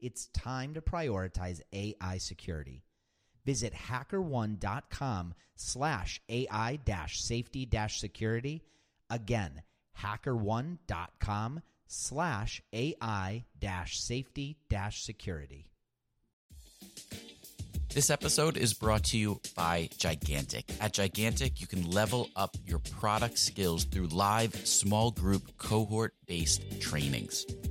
it's time to prioritize AI security. Visit hackerone.com slash AI safety security. Again, hackerone.com slash AI safety security. This episode is brought to you by Gigantic. At Gigantic, you can level up your product skills through live small group cohort based trainings.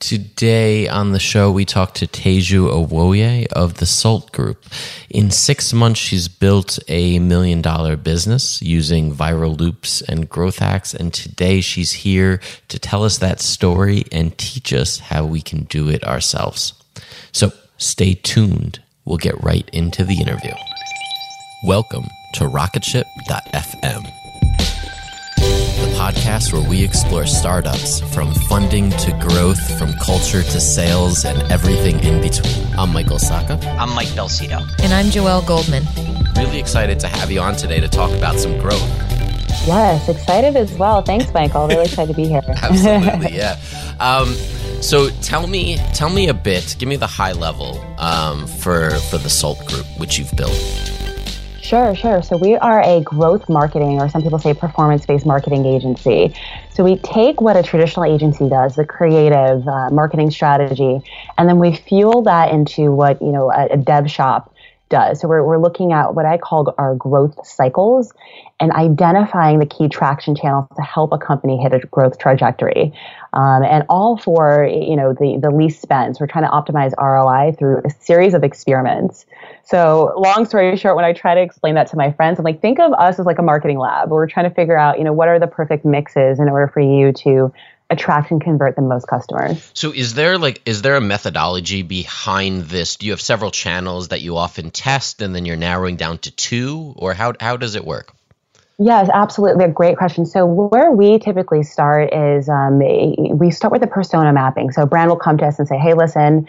Today on the show, we talked to Teju Owoye of the Salt Group. In six months, she's built a million dollar business using viral loops and growth hacks. And today, she's here to tell us that story and teach us how we can do it ourselves. So stay tuned. We'll get right into the interview. Welcome to Rocketship.fm podcast where we explore startups from funding to growth, from culture to sales, and everything in between. I'm Michael Sacca. I'm Mike Belsito. And I'm Joelle Goldman. Really excited to have you on today to talk about some growth. Yes, excited as well. Thanks, Michael. Really excited to be here. Absolutely, yeah. Um, so tell me, tell me a bit. Give me the high level um, for for the Salt Group, which you've built. Sure, sure. So we are a growth marketing, or some people say performance based marketing agency. So we take what a traditional agency does, the creative uh, marketing strategy, and then we fuel that into what you know a, a dev shop does. So we're, we're looking at what I call our growth cycles and identifying the key traction channels to help a company hit a growth trajectory. Um, and all for, you know, the, the least spends. We're trying to optimize ROI through a series of experiments. So long story short, when I try to explain that to my friends, I'm like, think of us as like a marketing lab. We're trying to figure out, you know, what are the perfect mixes in order for you to attract and convert the most customers. So is there like is there a methodology behind this? Do you have several channels that you often test and then you're narrowing down to two or how how does it work? Yes, absolutely. A great question. So where we typically start is um, we start with the persona mapping. So a brand will come to us and say, "Hey, listen,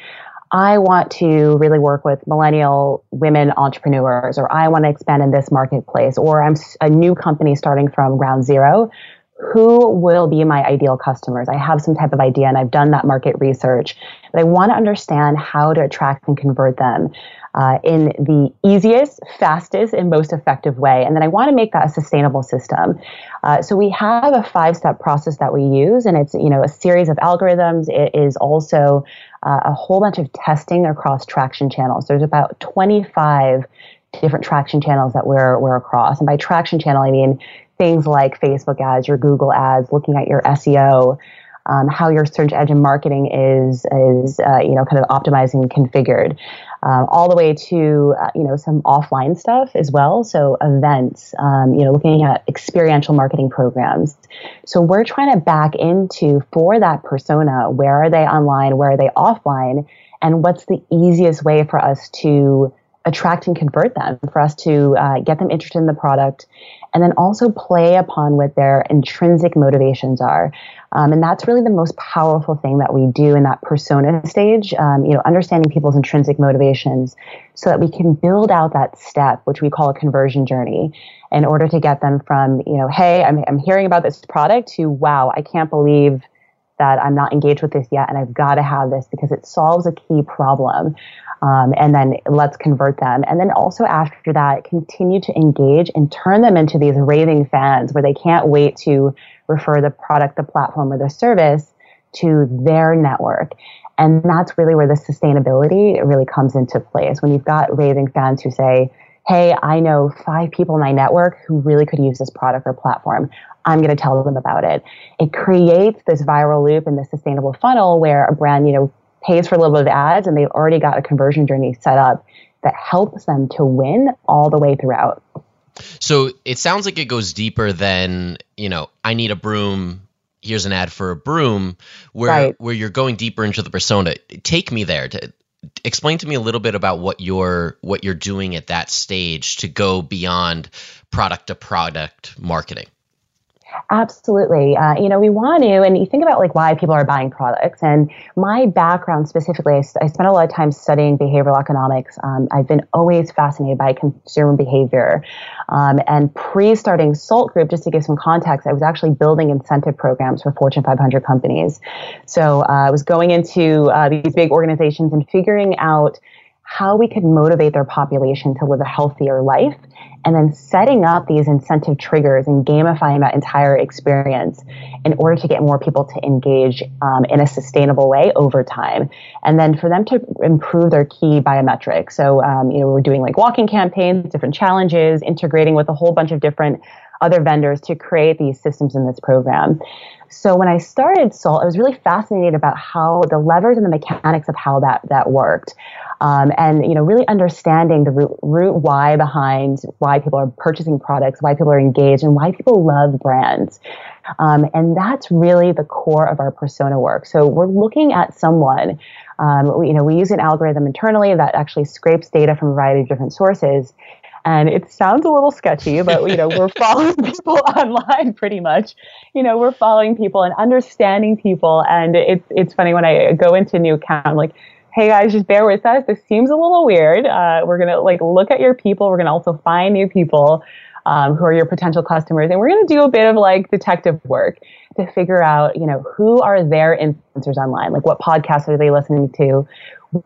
I want to really work with millennial women entrepreneurs, or I want to expand in this marketplace, or I'm a new company starting from ground zero. Who will be my ideal customers? I have some type of idea and I've done that market research, but I want to understand how to attract and convert them uh, in the easiest, fastest, and most effective way. And then I want to make that a sustainable system. Uh, so we have a five-step process that we use, and it's you know a series of algorithms. It is also uh, a whole bunch of testing across traction channels. There's about 25 different traction channels that we're we're across, and by traction channel I mean things like Facebook ads, your Google ads, looking at your SEO um, how your search engine marketing is is uh, you know kind of optimizing and configured, um, all the way to uh, you know some offline stuff as well. So events, um, you know, looking at experiential marketing programs. So we're trying to back into for that persona. Where are they online? Where are they offline? And what's the easiest way for us to attract and convert them, for us to uh, get them interested in the product, and then also play upon what their intrinsic motivations are. Um, and that's really the most powerful thing that we do in that persona stage, um, you know, understanding people's intrinsic motivations so that we can build out that step, which we call a conversion journey, in order to get them from, you know, hey, I'm, I'm hearing about this product to, wow, I can't believe that I'm not engaged with this yet and I've got to have this because it solves a key problem um, and then let's convert them. And then also after that, continue to engage and turn them into these raving fans where they can't wait to refer the product, the platform, or the service to their network. And that's really where the sustainability really comes into place. When you've got raving fans who say, Hey, I know five people in my network who really could use this product or platform. I'm going to tell them about it. It creates this viral loop and this sustainable funnel where a brand, you know, pays for a little bit of ads and they've already got a conversion journey set up that helps them to win all the way throughout. So it sounds like it goes deeper than, you know, I need a broom, here's an ad for a broom, where right. where you're going deeper into the persona. Take me there. To, explain to me a little bit about what you're what you're doing at that stage to go beyond product to product marketing. Absolutely. Uh, you know, we want to, and you think about like why people are buying products. And my background specifically, I, I spent a lot of time studying behavioral economics. Um, I've been always fascinated by consumer behavior. Um, and pre starting Salt Group, just to give some context, I was actually building incentive programs for Fortune 500 companies. So uh, I was going into uh, these big organizations and figuring out how we could motivate their population to live a healthier life and then setting up these incentive triggers and gamifying that entire experience in order to get more people to engage um, in a sustainable way over time. And then for them to improve their key biometrics. So um, you know we're doing like walking campaigns different challenges integrating with a whole bunch of different other vendors to create these systems in this program so when I started Salt, I was really fascinated about how the levers and the mechanics of how that that worked, um, and you know really understanding the root, root why behind why people are purchasing products, why people are engaged, and why people love brands. Um, and that's really the core of our persona work. So we're looking at someone. Um, we, you know, we use an algorithm internally that actually scrapes data from a variety of different sources and it sounds a little sketchy, but you know, we're following people online pretty much. You know, we're following people and understanding people. And it's it's funny when I go into a new account, I'm like, hey guys, just bear with us. This seems a little weird. Uh, we're gonna like look at your people. We're gonna also find new people um, who are your potential customers, and we're gonna do a bit of like detective work to figure out, you know, who are their influencers online? Like, what podcasts are they listening to?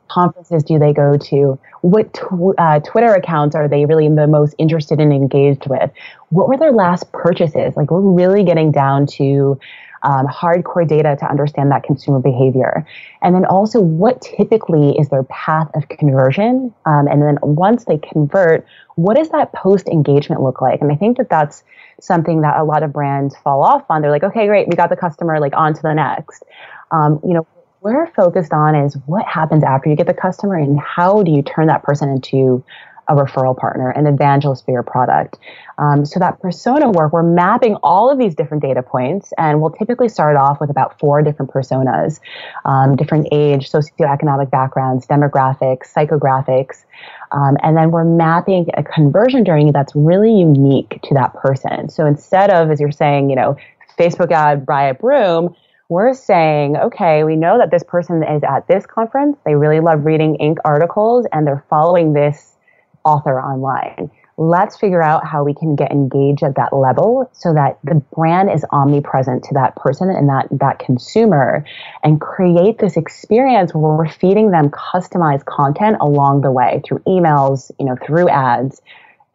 Conferences do they go to? What tw- uh, Twitter accounts are they really the most interested and engaged with? What were their last purchases? Like, we're really getting down to um, hardcore data to understand that consumer behavior. And then also, what typically is their path of conversion? Um, and then once they convert, what does that post engagement look like? And I think that that's something that a lot of brands fall off on. They're like, okay, great, we got the customer, like on to the next. Um, you know, we're focused on is what happens after you get the customer and how do you turn that person into a referral partner, an evangelist for your product. Um, so that persona work, we're mapping all of these different data points, and we'll typically start off with about four different personas, um, different age, socioeconomic backgrounds, demographics, psychographics, um, and then we're mapping a conversion journey that's really unique to that person. So instead of, as you're saying, you know, Facebook ad, buy a broom, we're saying, okay, we know that this person is at this conference. They really love reading Inc. articles and they're following this author online. Let's figure out how we can get engaged at that level so that the brand is omnipresent to that person and that, that consumer and create this experience where we're feeding them customized content along the way through emails, you know, through ads,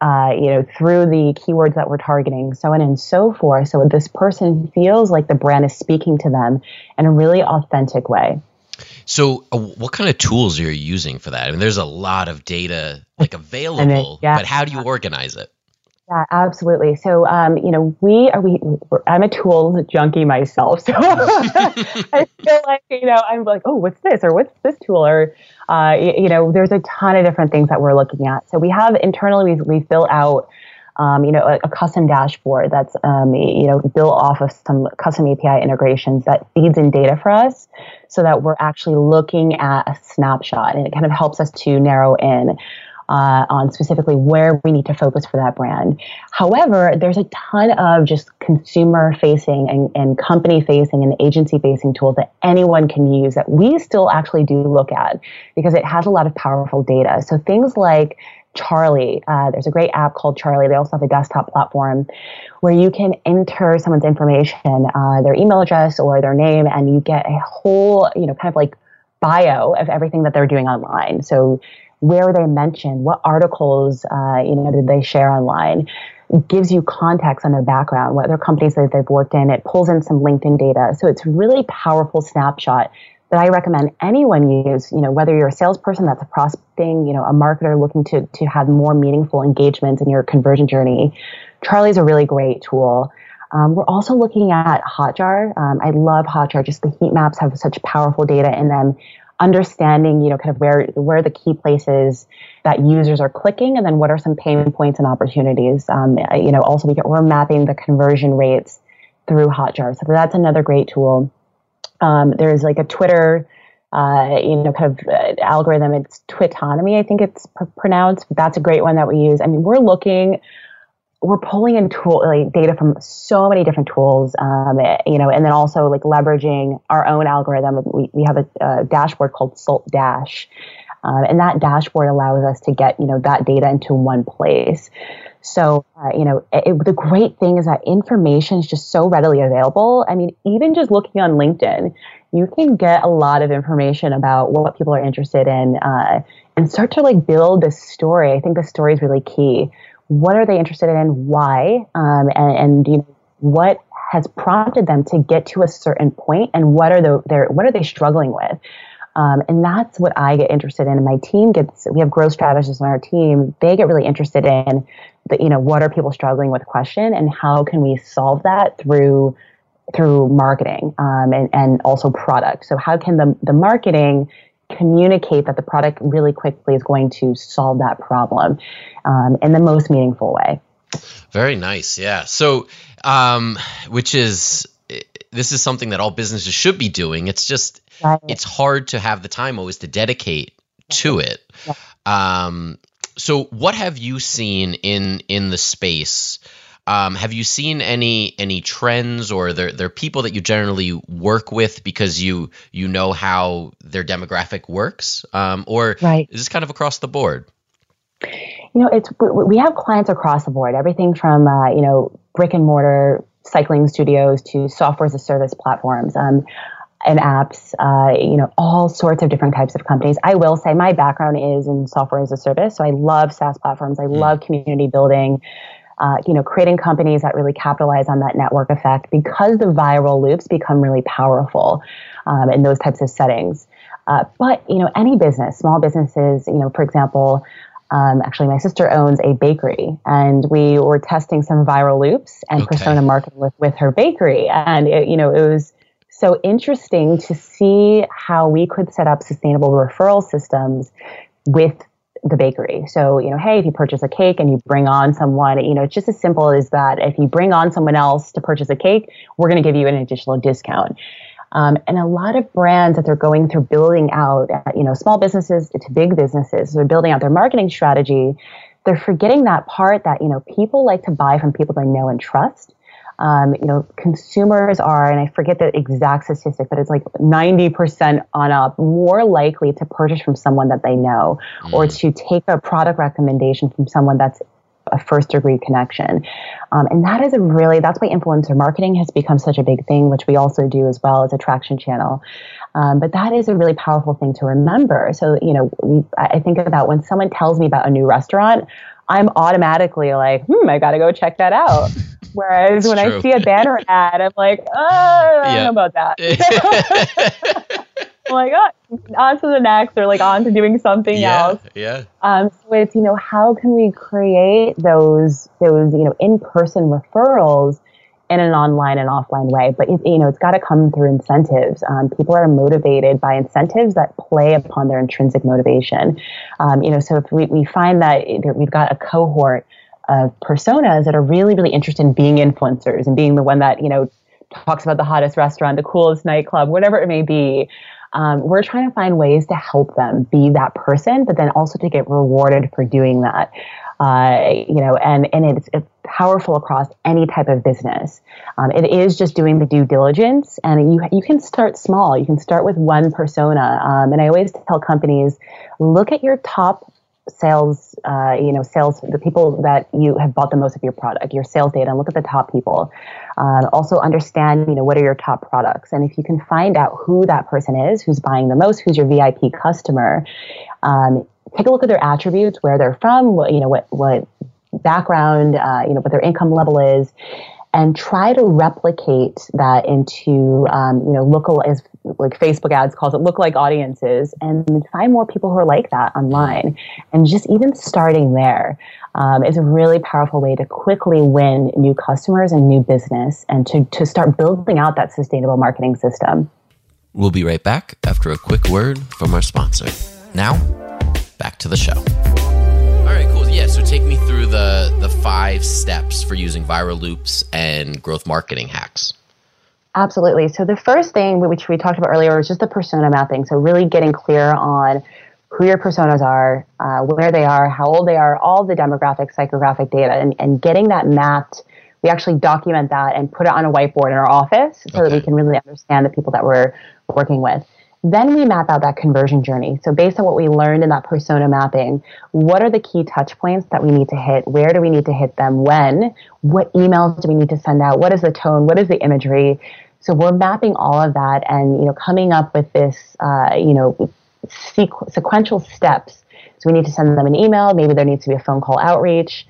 uh, you know, through the keywords that we're targeting, so on and so forth. So this person feels like the brand is speaking to them in a really authentic way. So, uh, what kind of tools are you using for that? I mean, there's a lot of data like available, yeah. but how do you organize it? Yeah, absolutely. So, um, you know, we are we. I'm a tools junkie myself, so I feel like you know I'm like, oh, what's this or what's this tool or uh, you, you, know, there's a ton of different things that we're looking at. So we have internally we we fill out. Um, you know, a, a, custom dashboard that's, um, you know, built off of some custom API integrations that feeds in data for us so that we're actually looking at a snapshot and it kind of helps us to narrow in uh, on specifically where we need to focus for that brand. However, there's a ton of just consumer facing and, and company facing and agency facing tools that anyone can use that we still actually do look at because it has a lot of powerful data. So things like Charlie. Uh, there's a great app called Charlie. They also have a desktop platform where you can enter someone's information, uh, their email address or their name, and you get a whole, you know, kind of like bio of everything that they're doing online. So where they mention, what articles, uh, you know, did they share online. Gives you context on their background, what other companies that they've worked in. It pulls in some LinkedIn data. So it's really powerful snapshot that I recommend anyone use, you know, whether you're a salesperson that's a prospecting, you know, a marketer looking to, to have more meaningful engagements in your conversion journey. Charlie's a really great tool. Um, we're also looking at Hotjar. Um, I love Hotjar. Just the heat maps have such powerful data in them understanding, you know, kind of where where the key places that users are clicking, and then what are some pain points and opportunities. Um, you know, also we get, we're mapping the conversion rates through Hotjar, so that's another great tool. Um, there's like a Twitter, uh, you know, kind of uh, algorithm. It's Twitonomy, I think it's pr- pronounced. That's a great one that we use. I mean, we're looking we're pulling in tool like data from so many different tools, um, you know, and then also like leveraging our own algorithm. We, we have a, a dashboard called Salt Dash, uh, and that dashboard allows us to get you know that data into one place. So uh, you know, it, the great thing is that information is just so readily available. I mean, even just looking on LinkedIn, you can get a lot of information about what people are interested in uh, and start to like build this story. I think the story is really key what are they interested in, why, um, and, and you know, what has prompted them to get to a certain point, and what are the their what are they struggling with. Um, and that's what I get interested in. And my team gets, we have growth strategists on our team. They get really interested in the, you know, what are people struggling with question and how can we solve that through, through marketing, um, and, and also product. So how can the, the marketing communicate that the product really quickly is going to solve that problem um, in the most meaningful way. Very nice. Yeah. So, um, which is, this is something that all businesses should be doing. It's just, right. it's hard to have the time always to dedicate to it. Yeah. Um, so what have you seen in, in the space um, have you seen any any trends or there there are people that you generally work with because you you know how their demographic works, um, or right. is this kind of across the board? You know, it's we have clients across the board. Everything from uh, you know brick and mortar cycling studios to software as a service platforms. Um, and apps, uh, you know, all sorts of different types of companies. I will say my background is in software as a service, so I love SaaS platforms. I mm. love community building, uh, you know, creating companies that really capitalize on that network effect because the viral loops become really powerful um, in those types of settings. Uh, but you know, any business, small businesses, you know, for example, um, actually, my sister owns a bakery, and we were testing some viral loops and okay. persona marketing with, with her bakery, and it, you know, it was so interesting to see how we could set up sustainable referral systems with the bakery. So, you know, hey, if you purchase a cake and you bring on someone, you know, it's just as simple as that. If you bring on someone else to purchase a cake, we're going to give you an additional discount. Um, and a lot of brands that they're going through building out, uh, you know, small businesses to big businesses, they're building out their marketing strategy. They're forgetting that part that, you know, people like to buy from people they know and trust. Um, you know, consumers are, and I forget the exact statistic, but it's like 90% on up more likely to purchase from someone that they know mm. or to take a product recommendation from someone that's a first degree connection. Um, and that is a really, that's why influencer marketing has become such a big thing, which we also do as well as a traction channel. Um, but that is a really powerful thing to remember. So, you know, I think about when someone tells me about a new restaurant, I'm automatically like, hmm, I got to go check that out. Whereas when true. I see a banner ad, I'm like, oh, I don't know about that. I'm like, oh, on to the next, or like on to doing something yeah, else. Yeah. Um, so it's you know how can we create those those you know in person referrals in an online and offline way, but it, you know it's got to come through incentives. Um, people are motivated by incentives that play upon their intrinsic motivation. Um, you know, so if we, we find that we've got a cohort of personas that are really, really interested in being influencers and being the one that, you know, talks about the hottest restaurant, the coolest nightclub, whatever it may be. Um, we're trying to find ways to help them be that person, but then also to get rewarded for doing that. Uh, you know, and, and it's, it's, powerful across any type of business. Um, it is just doing the due diligence, and you you can start small. You can start with one persona, um, and I always tell companies, look at your top sales, uh, you know, sales, the people that you have bought the most of your product, your sales data, and look at the top people. Uh, also understand, you know, what are your top products, and if you can find out who that person is, who's buying the most, who's your VIP customer, um, take a look at their attributes, where they're from, what, you know, what what background, uh, you know, what their income level is, and try to replicate that into um, you know local as like Facebook ads calls it lookalike audiences and find more people who are like that online and just even starting there um, is a really powerful way to quickly win new customers and new business and to, to start building out that sustainable marketing system. We'll be right back after a quick word from our sponsor. Now, back to the show All right, cool. Yeah, so take me through the the five steps for using viral loops and growth marketing hacks. Absolutely. So the first thing which we talked about earlier was just the persona mapping. So really getting clear on who your personas are, uh, where they are, how old they are, all the demographic, psychographic data, and, and getting that mapped. We actually document that and put it on a whiteboard in our office so okay. that we can really understand the people that we're working with. Then we map out that conversion journey. So based on what we learned in that persona mapping, what are the key touch points that we need to hit? Where do we need to hit them? When? What emails do we need to send out? What is the tone? What is the imagery? So we're mapping all of that and, you know, coming up with this, uh, you know, sequ- sequential steps. So we need to send them an email. Maybe there needs to be a phone call outreach.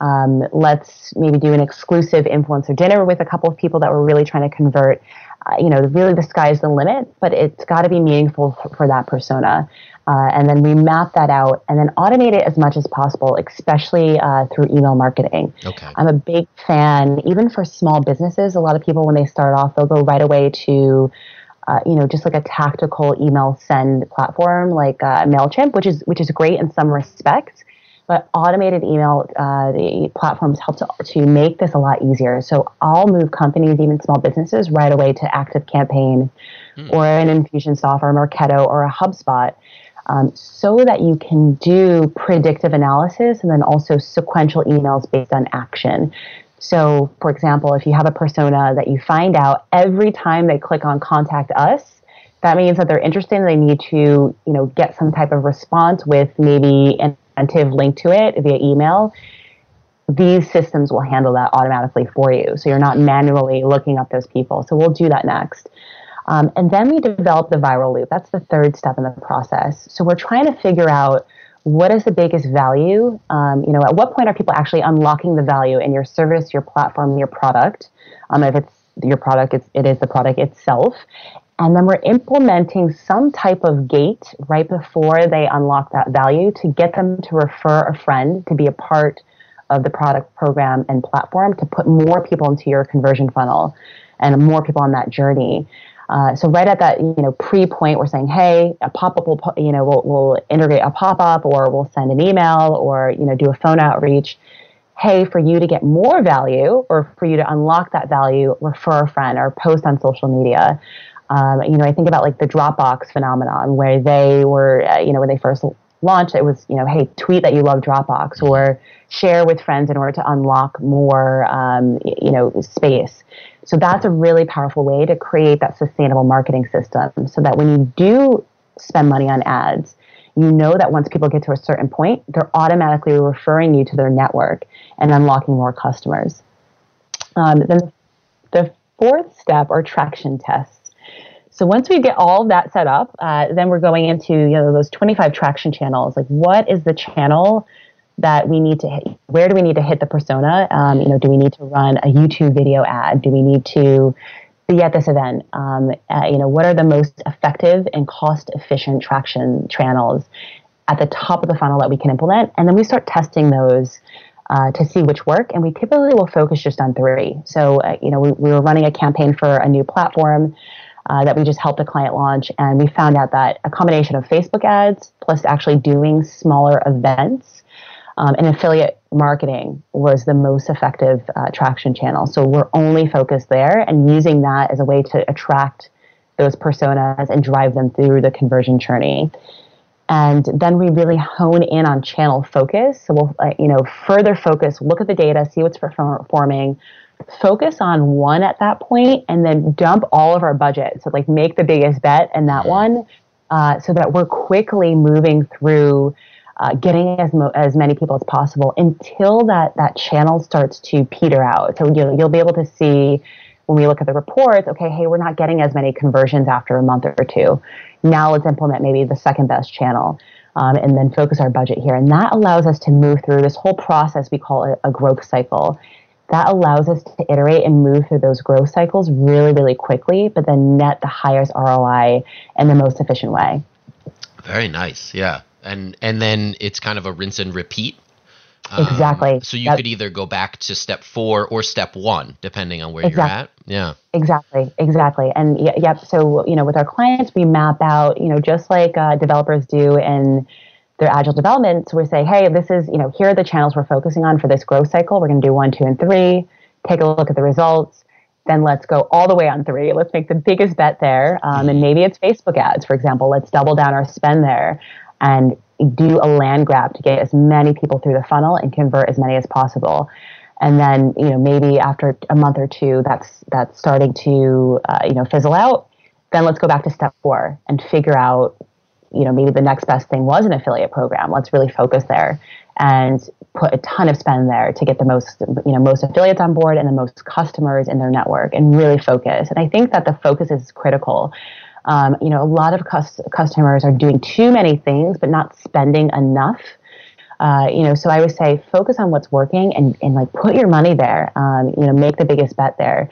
Um, let's maybe do an exclusive influencer dinner with a couple of people that we're really trying to convert uh, you know, really the sky's the limit, but it's got to be meaningful for, for that persona. Uh, and then we map that out and then automate it as much as possible, especially uh, through email marketing. Okay. I'm a big fan, even for small businesses. A lot of people, when they start off, they'll go right away to, uh, you know, just like a tactical email send platform like uh, Mailchimp, which is which is great in some respects but automated email uh, the platforms help to, to make this a lot easier. So I'll move companies, even small businesses, right away to Active Campaign mm. or an Infusionsoft or Marketo or a HubSpot. Um, so that you can do predictive analysis and then also sequential emails based on action. So, for example, if you have a persona that you find out every time they click on contact us, that means that they're interested and they need to, you know, get some type of response with maybe an incentive link to it via email, these systems will handle that automatically for you. So you're not manually looking up those people. So we'll do that next. Um, and then we develop the viral loop. That's the third step in the process. So we're trying to figure out what is the biggest value. Um, you know, at what point are people actually unlocking the value in your service, your platform, your product? Um, if it's your product, it's, it is the product itself. And then we're implementing some type of gate right before they unlock that value to get them to refer a friend to be a part of the product program and platform to put more people into your conversion funnel and more people on that journey. Uh, so right at that you know pre point, we're saying, hey, a pop up will you know we'll, we'll integrate a pop up or we'll send an email or you know do a phone outreach. Hey, for you to get more value or for you to unlock that value, refer a friend or post on social media. Um, you know, I think about like the Dropbox phenomenon where they were, uh, you know, when they first launched, it was, you know, hey, tweet that you love Dropbox or share with friends in order to unlock more, um, you know, space. So that's a really powerful way to create that sustainable marketing system so that when you do spend money on ads, you know that once people get to a certain point, they're automatically referring you to their network and unlocking more customers. Um, then the fourth step are traction tests. So once we get all that set up, uh, then we're going into you know those 25 traction channels. Like, what is the channel that we need to hit? Where do we need to hit the persona? Um, you know, do we need to run a YouTube video ad? Do we need to be at this event? Um, uh, you know, what are the most effective and cost efficient traction channels at the top of the funnel that we can implement? And then we start testing those. Uh, to see which work, and we typically will focus just on three. So, uh, you know, we, we were running a campaign for a new platform uh, that we just helped a client launch. And we found out that a combination of Facebook ads plus actually doing smaller events um, and affiliate marketing was the most effective uh, traction channel. So we're only focused there and using that as a way to attract those personas and drive them through the conversion journey. And then we really hone in on channel focus. So we'll, uh, you know, further focus, look at the data, see what's performing, focus on one at that point and then dump all of our budget. So like make the biggest bet in that one uh, so that we're quickly moving through uh, getting as, mo- as many people as possible until that, that channel starts to peter out. So you'll, you'll be able to see when we look at the reports, okay, hey, we're not getting as many conversions after a month or two. Now let's implement maybe the second best channel. Um, and then focus our budget here. And that allows us to move through this whole process we call it a growth cycle that allows us to iterate and move through those growth cycles really, really quickly, but then net the highest ROI in the most efficient way. Very nice. Yeah. And and then it's kind of a rinse and repeat. Um, exactly. So you could either go back to step four or step one, depending on where exactly. you're at. Yeah. Exactly. Exactly. And yep. So you know, with our clients, we map out, you know, just like uh, developers do in their agile development. So we say, hey, this is, you know, here are the channels we're focusing on for this growth cycle. We're going to do one, two, and three. Take a look at the results. Then let's go all the way on three. Let's make the biggest bet there. Um, and maybe it's Facebook ads, for example. Let's double down our spend there and do a land grab to get as many people through the funnel and convert as many as possible. And then, you know, maybe after a month or two, that's that's starting to, uh, you know, fizzle out. Then let's go back to step four and figure out you know, maybe the next best thing was an affiliate program. Let's really focus there and put a ton of spend there to get the most, you know, most affiliates on board and the most customers in their network and really focus. And I think that the focus is critical. Um, you know, a lot of cus- customers are doing too many things, but not spending enough. Uh, you know, so I would say focus on what's working and, and like put your money there. Um, you know, make the biggest bet there.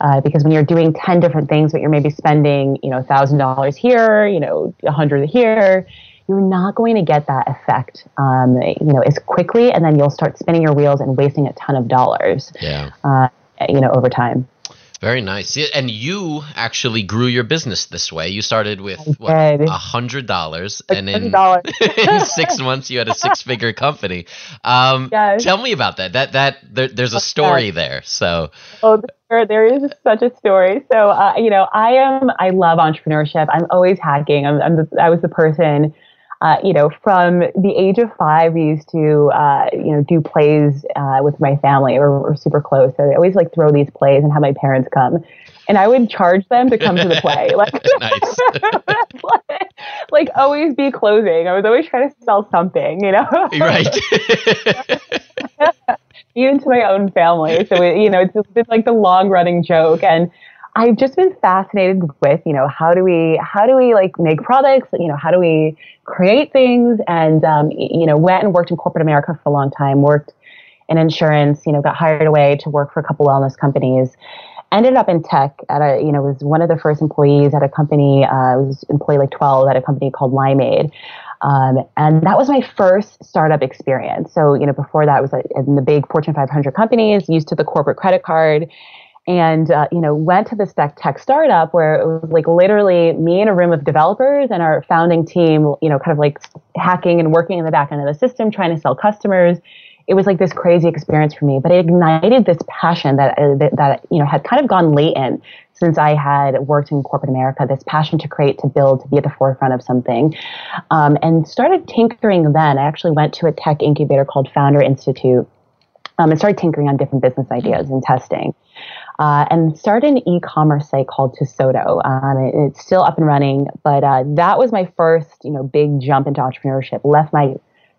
Uh, because when you're doing 10 different things, but you're maybe spending, you know, $1,000 here, you know, 100 here, you're not going to get that effect, um, you know, as quickly. And then you'll start spinning your wheels and wasting a ton of dollars, yeah. uh, you know, over time. Very nice. And you actually grew your business this way. You started with what a hundred dollars, and in, in six months you had a six-figure company. Um, yes. Tell me about that. That that there, there's a story there. So. Oh, there, there is such a story. So uh, you know, I am. I love entrepreneurship. I'm always hacking. I'm, I'm the, I was the person uh, you know, from the age of five, we used to, uh, you know, do plays uh, with my family. We're, we're super close, so I always like throw these plays and have my parents come, and I would charge them to come to the play, like, like, like always be closing. I was always trying to sell something, you know, right? Even to my own family, so it, you know, it's been like the long running joke, and I've just been fascinated with, you know, how do we, how do we like make products? You know, how do we create things? And, um, you know, went and worked in corporate America for a long time, worked in insurance, you know, got hired away to work for a couple wellness companies. Ended up in tech at a, you know, was one of the first employees at a company, uh, was employee like 12 at a company called Limeade. Um, and that was my first startup experience. So, you know, before that I was in the big Fortune 500 companies, used to the corporate credit card and uh, you know went to this tech, tech startup where it was like literally me in a room of developers and our founding team you know kind of like hacking and working in the back end of the system trying to sell customers it was like this crazy experience for me, but it ignited this passion that, uh, that, that, you know, had kind of gone latent since I had worked in corporate America, this passion to create, to build, to be at the forefront of something, um, and started tinkering then. I actually went to a tech incubator called Founder Institute um, and started tinkering on different business ideas and testing. Uh, and started an e-commerce site called Tesoro. Um, it, it's still up and running, but uh, that was my first, you know, big jump into entrepreneurship. Left my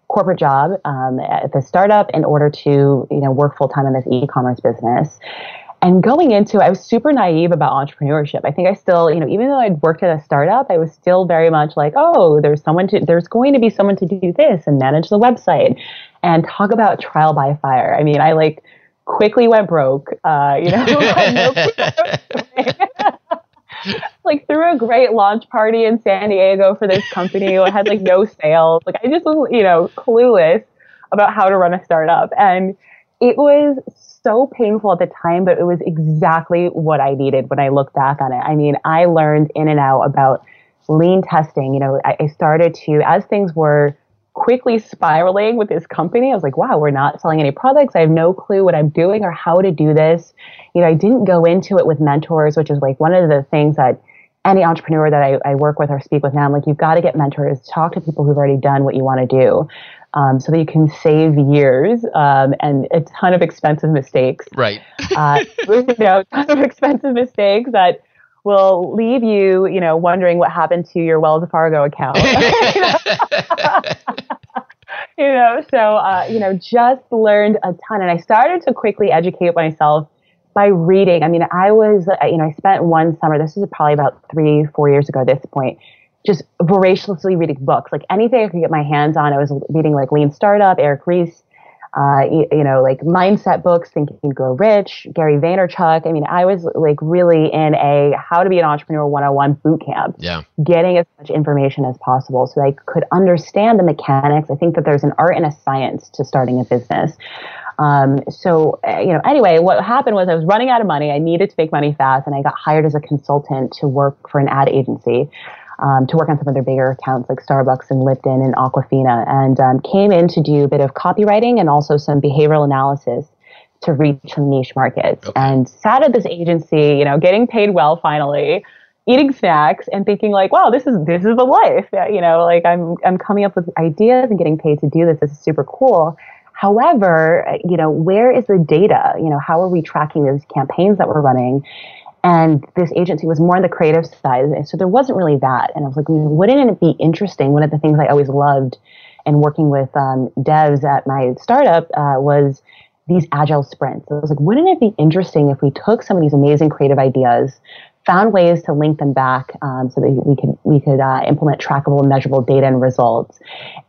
corporate job um, at the startup in order to, you know, work full time in this e-commerce business. And going into, I was super naive about entrepreneurship. I think I still, you know, even though I'd worked at a startup, I was still very much like, oh, there's someone to, there's going to be someone to do this and manage the website and talk about trial by fire. I mean, I like quickly went broke. Uh, you know, like threw a great launch party in San Diego for this company. I had like no sales. Like I just was, you know, clueless about how to run a startup. And it was so painful at the time, but it was exactly what I needed when I look back on it. I mean, I learned in and out about lean testing. You know, I, I started to, as things were quickly spiraling with this company. I was like, wow, we're not selling any products. I have no clue what I'm doing or how to do this. You know, I didn't go into it with mentors, which is like one of the things that any entrepreneur that I, I work with or speak with now, I'm like, you've got to get mentors, talk to people who've already done what you want to do. Um, so that you can save years um, and a ton of expensive mistakes. Right. uh, you know, ton of expensive mistakes that will leave you, you know, wondering what happened to your Wells Fargo account. you know, so uh, you know, just learned a ton, and I started to quickly educate myself by reading. I mean, I was, uh, you know, I spent one summer. This is probably about three, four years ago. At this point, just voraciously reading books, like anything I could get my hands on. I was reading like Lean Startup, Eric Ries, uh, you, you, know, like mindset books, Think and Grow Rich, Gary Vaynerchuk. I mean, I was like really in a how to be an entrepreneur 101 boot camp. Yeah. Getting as much information as possible so I could understand the mechanics. I think that there's an art and a science to starting a business. Um, so, uh, you know, anyway, what happened was I was running out of money. I needed to make money fast and I got hired as a consultant to work for an ad agency um, to work on some of their bigger accounts like Starbucks and Lipton and Aquafina, and um, came in to do a bit of copywriting and also some behavioral analysis to reach some niche markets. Okay. And sat at this agency, you know, getting paid well finally, eating snacks and thinking like, wow, this is this is the life. You know, like I'm I'm coming up with ideas and getting paid to do this. This is super cool. However, you know, where is the data? You know, how are we tracking those campaigns that we're running? And this agency was more on the creative side. So there wasn't really that. And I was like, wouldn't it be interesting? One of the things I always loved in working with um, devs at my startup uh, was these agile sprints. I was like, wouldn't it be interesting if we took some of these amazing creative ideas, found ways to link them back um, so that we could we could uh, implement trackable, measurable data and results,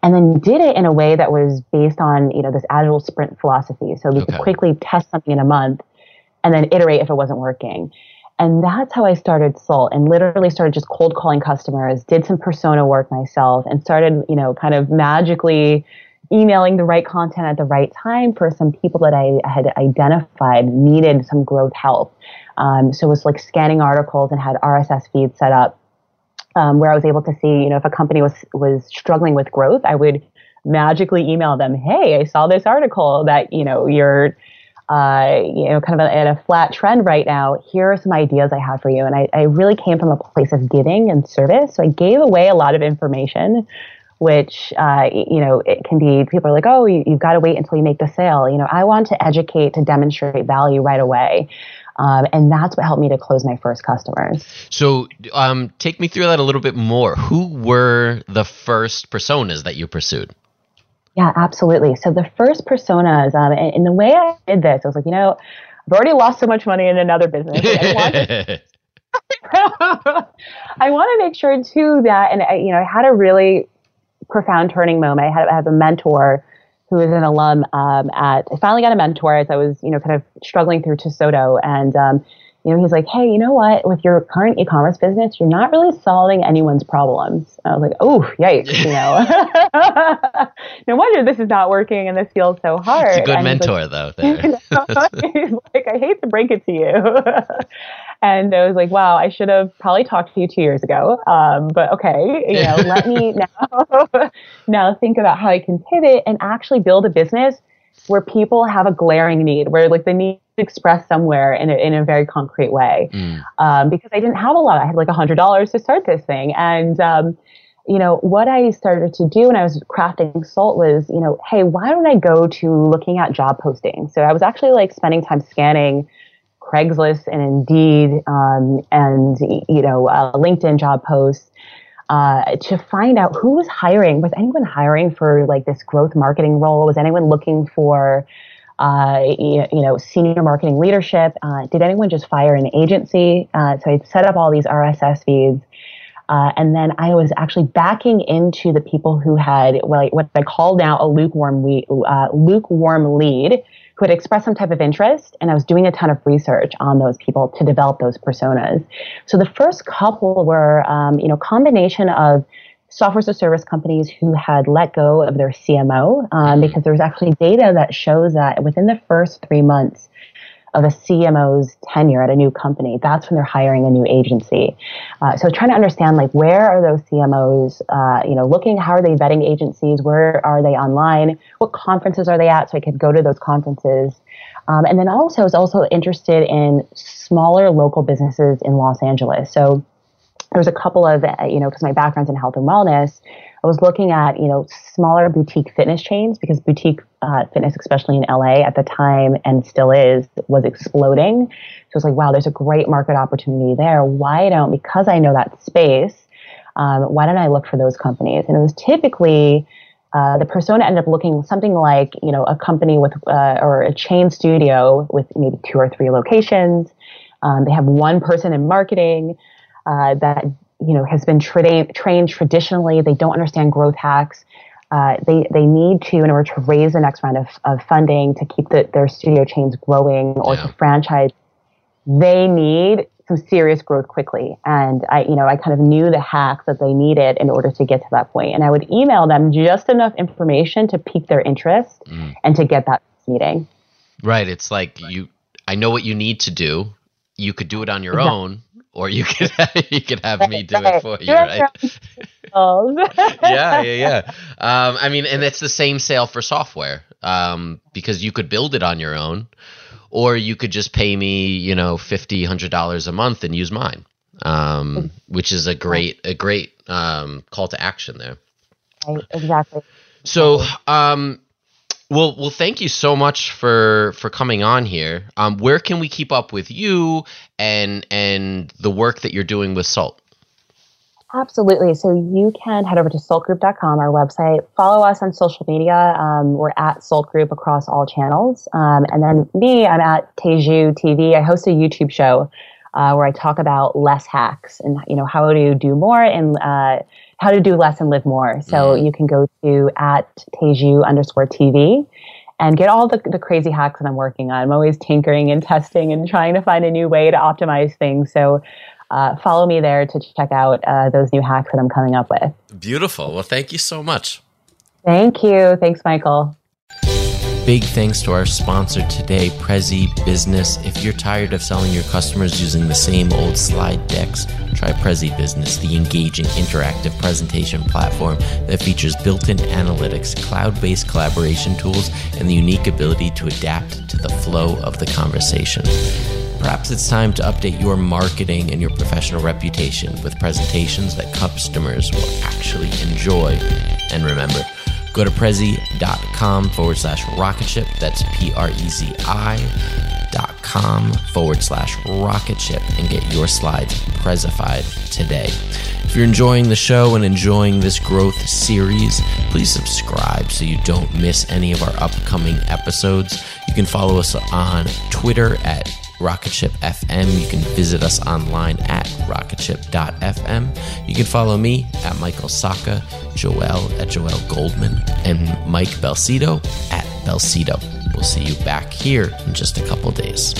and then did it in a way that was based on you know this agile sprint philosophy. So we okay. could quickly test something in a month, and then iterate if it wasn't working. And that's how I started Salt and literally started just cold calling customers, did some persona work myself and started, you know, kind of magically emailing the right content at the right time for some people that I had identified needed some growth help. Um, so it was like scanning articles and had RSS feeds set up um, where I was able to see, you know, if a company was was struggling with growth, I would magically email them, "Hey, I saw this article that you know you're." Uh, you know, kind of at a flat trend right now, here are some ideas I have for you. And I, I really came from a place of giving and service. So I gave away a lot of information, which, uh, you know, it can be, people are like, oh, you, have got to wait until you make the sale. You know, I want to educate to demonstrate value right away. Um, and that's what helped me to close my first customers. So, um, take me through that a little bit more. Who were the first personas that you pursued? Yeah, absolutely. So the first personas, um, and, and, the way I did this, I was like, you know, I've already lost so much money in another business. I want to, I want to make sure too that, and I, you know, I had a really profound turning moment. I had I have a mentor who is an alum um, at. I finally got a mentor as I was, you know, kind of struggling through Tesoro, and um, you know, he's like, hey, you know what? With your current e-commerce business, you're not really solving anyone's problems. I was like, oh, yikes, you know. no wonder this is not working and this feels so hard. It's a good and mentor, like, though. he's like, I hate to break it to you. and I was like, wow, I should have probably talked to you two years ago. Um, but okay, you know, let me now now think about how I can pivot and actually build a business where people have a glaring need, where like the need express somewhere in a, in a very concrete way. Mm. Um, because I didn't have a lot. I had like a hundred dollars to start this thing. And, um, you know, what I started to do when I was crafting Salt was, you know, hey, why don't I go to looking at job postings? So I was actually like spending time scanning Craigslist and Indeed, um, and, you know, uh, LinkedIn job posts. Uh, to find out who was hiring. Was anyone hiring for like this growth marketing role? Was anyone looking for uh, you, know, senior marketing leadership. Uh, did anyone just fire an agency? Uh, so I set up all these RSS feeds. Uh, and then I was actually backing into the people who had well, what I call now a lukewarm, we, lukewarm lead who had expressed some type of interest. And I was doing a ton of research on those people to develop those personas. So the first couple were, um, you know, combination of software as a service companies who had let go of their CMO um, because there's actually data that shows that within the first three months of a CMO's tenure at a new company, that's when they're hiring a new agency. Uh, so trying to understand like where are those CMOs, uh, you know, looking how are they vetting agencies, where are they online, what conferences are they at, so I could go to those conferences. Um, and then also I was also interested in smaller local businesses in Los Angeles. So there was a couple of, uh, you know, because my background's in health and wellness, I was looking at, you know, smaller boutique fitness chains because boutique uh, fitness, especially in LA at the time and still is, was exploding. So it's like, wow, there's a great market opportunity there. Why don't, because I know that space, um, why don't I look for those companies? And it was typically, uh, the persona ended up looking something like, you know, a company with, uh, or a chain studio with maybe two or three locations. Um, they have one person in marketing uh, that you know has been tra- trained traditionally. They don't understand growth hacks. Uh, they they need to in order to raise the next round of, of funding to keep the, their studio chains growing or yeah. to franchise. They need some serious growth quickly, and I you know I kind of knew the hacks that they needed in order to get to that point, and I would email them just enough information to pique their interest mm. and to get that meeting. Right. It's like you. I know what you need to do. You could do it on your exactly. own or you could you could have me do it for you, right? yeah, yeah, yeah. Um, I mean, and it's the same sale for software um, because you could build it on your own, or you could just pay me, you know, fifty, hundred dollars a month and use mine, um, which is a great a great um, call to action there. Right, exactly. So, um, well, well, thank you so much for for coming on here. Um, where can we keep up with you and and the work that you're doing with Salt? Absolutely. So you can head over to saltgroup.com, our website. Follow us on social media. Um, we're at Salt Group across all channels. Um, and then me, I'm at Teju TV. I host a YouTube show uh, where I talk about less hacks and you know how to do more and uh, how to do less and live more. So mm. you can go to at Teju underscore TV and get all the, the crazy hacks that I'm working on. I'm always tinkering and testing and trying to find a new way to optimize things. So uh, follow me there to check out uh, those new hacks that I'm coming up with. Beautiful. Well, thank you so much. Thank you. Thanks, Michael. Big thanks to our sponsor today, Prezi Business. If you're tired of selling your customers using the same old slide decks, try Prezi Business, the engaging, interactive presentation platform that features built in analytics, cloud based collaboration tools, and the unique ability to adapt to the flow of the conversation. Perhaps it's time to update your marketing and your professional reputation with presentations that customers will actually enjoy. And remember, Go to prezi.com forward slash rocket ship. That's P R E Z I dot com forward slash rocket ship and get your slides prezified today. If you're enjoying the show and enjoying this growth series, please subscribe so you don't miss any of our upcoming episodes. You can follow us on Twitter at Rocketship FM. You can visit us online at rocketship.fm. You can follow me at Michael Sacca, Joel at Joel Goldman, and Mike Belsito at Belsito. We'll see you back here in just a couple days.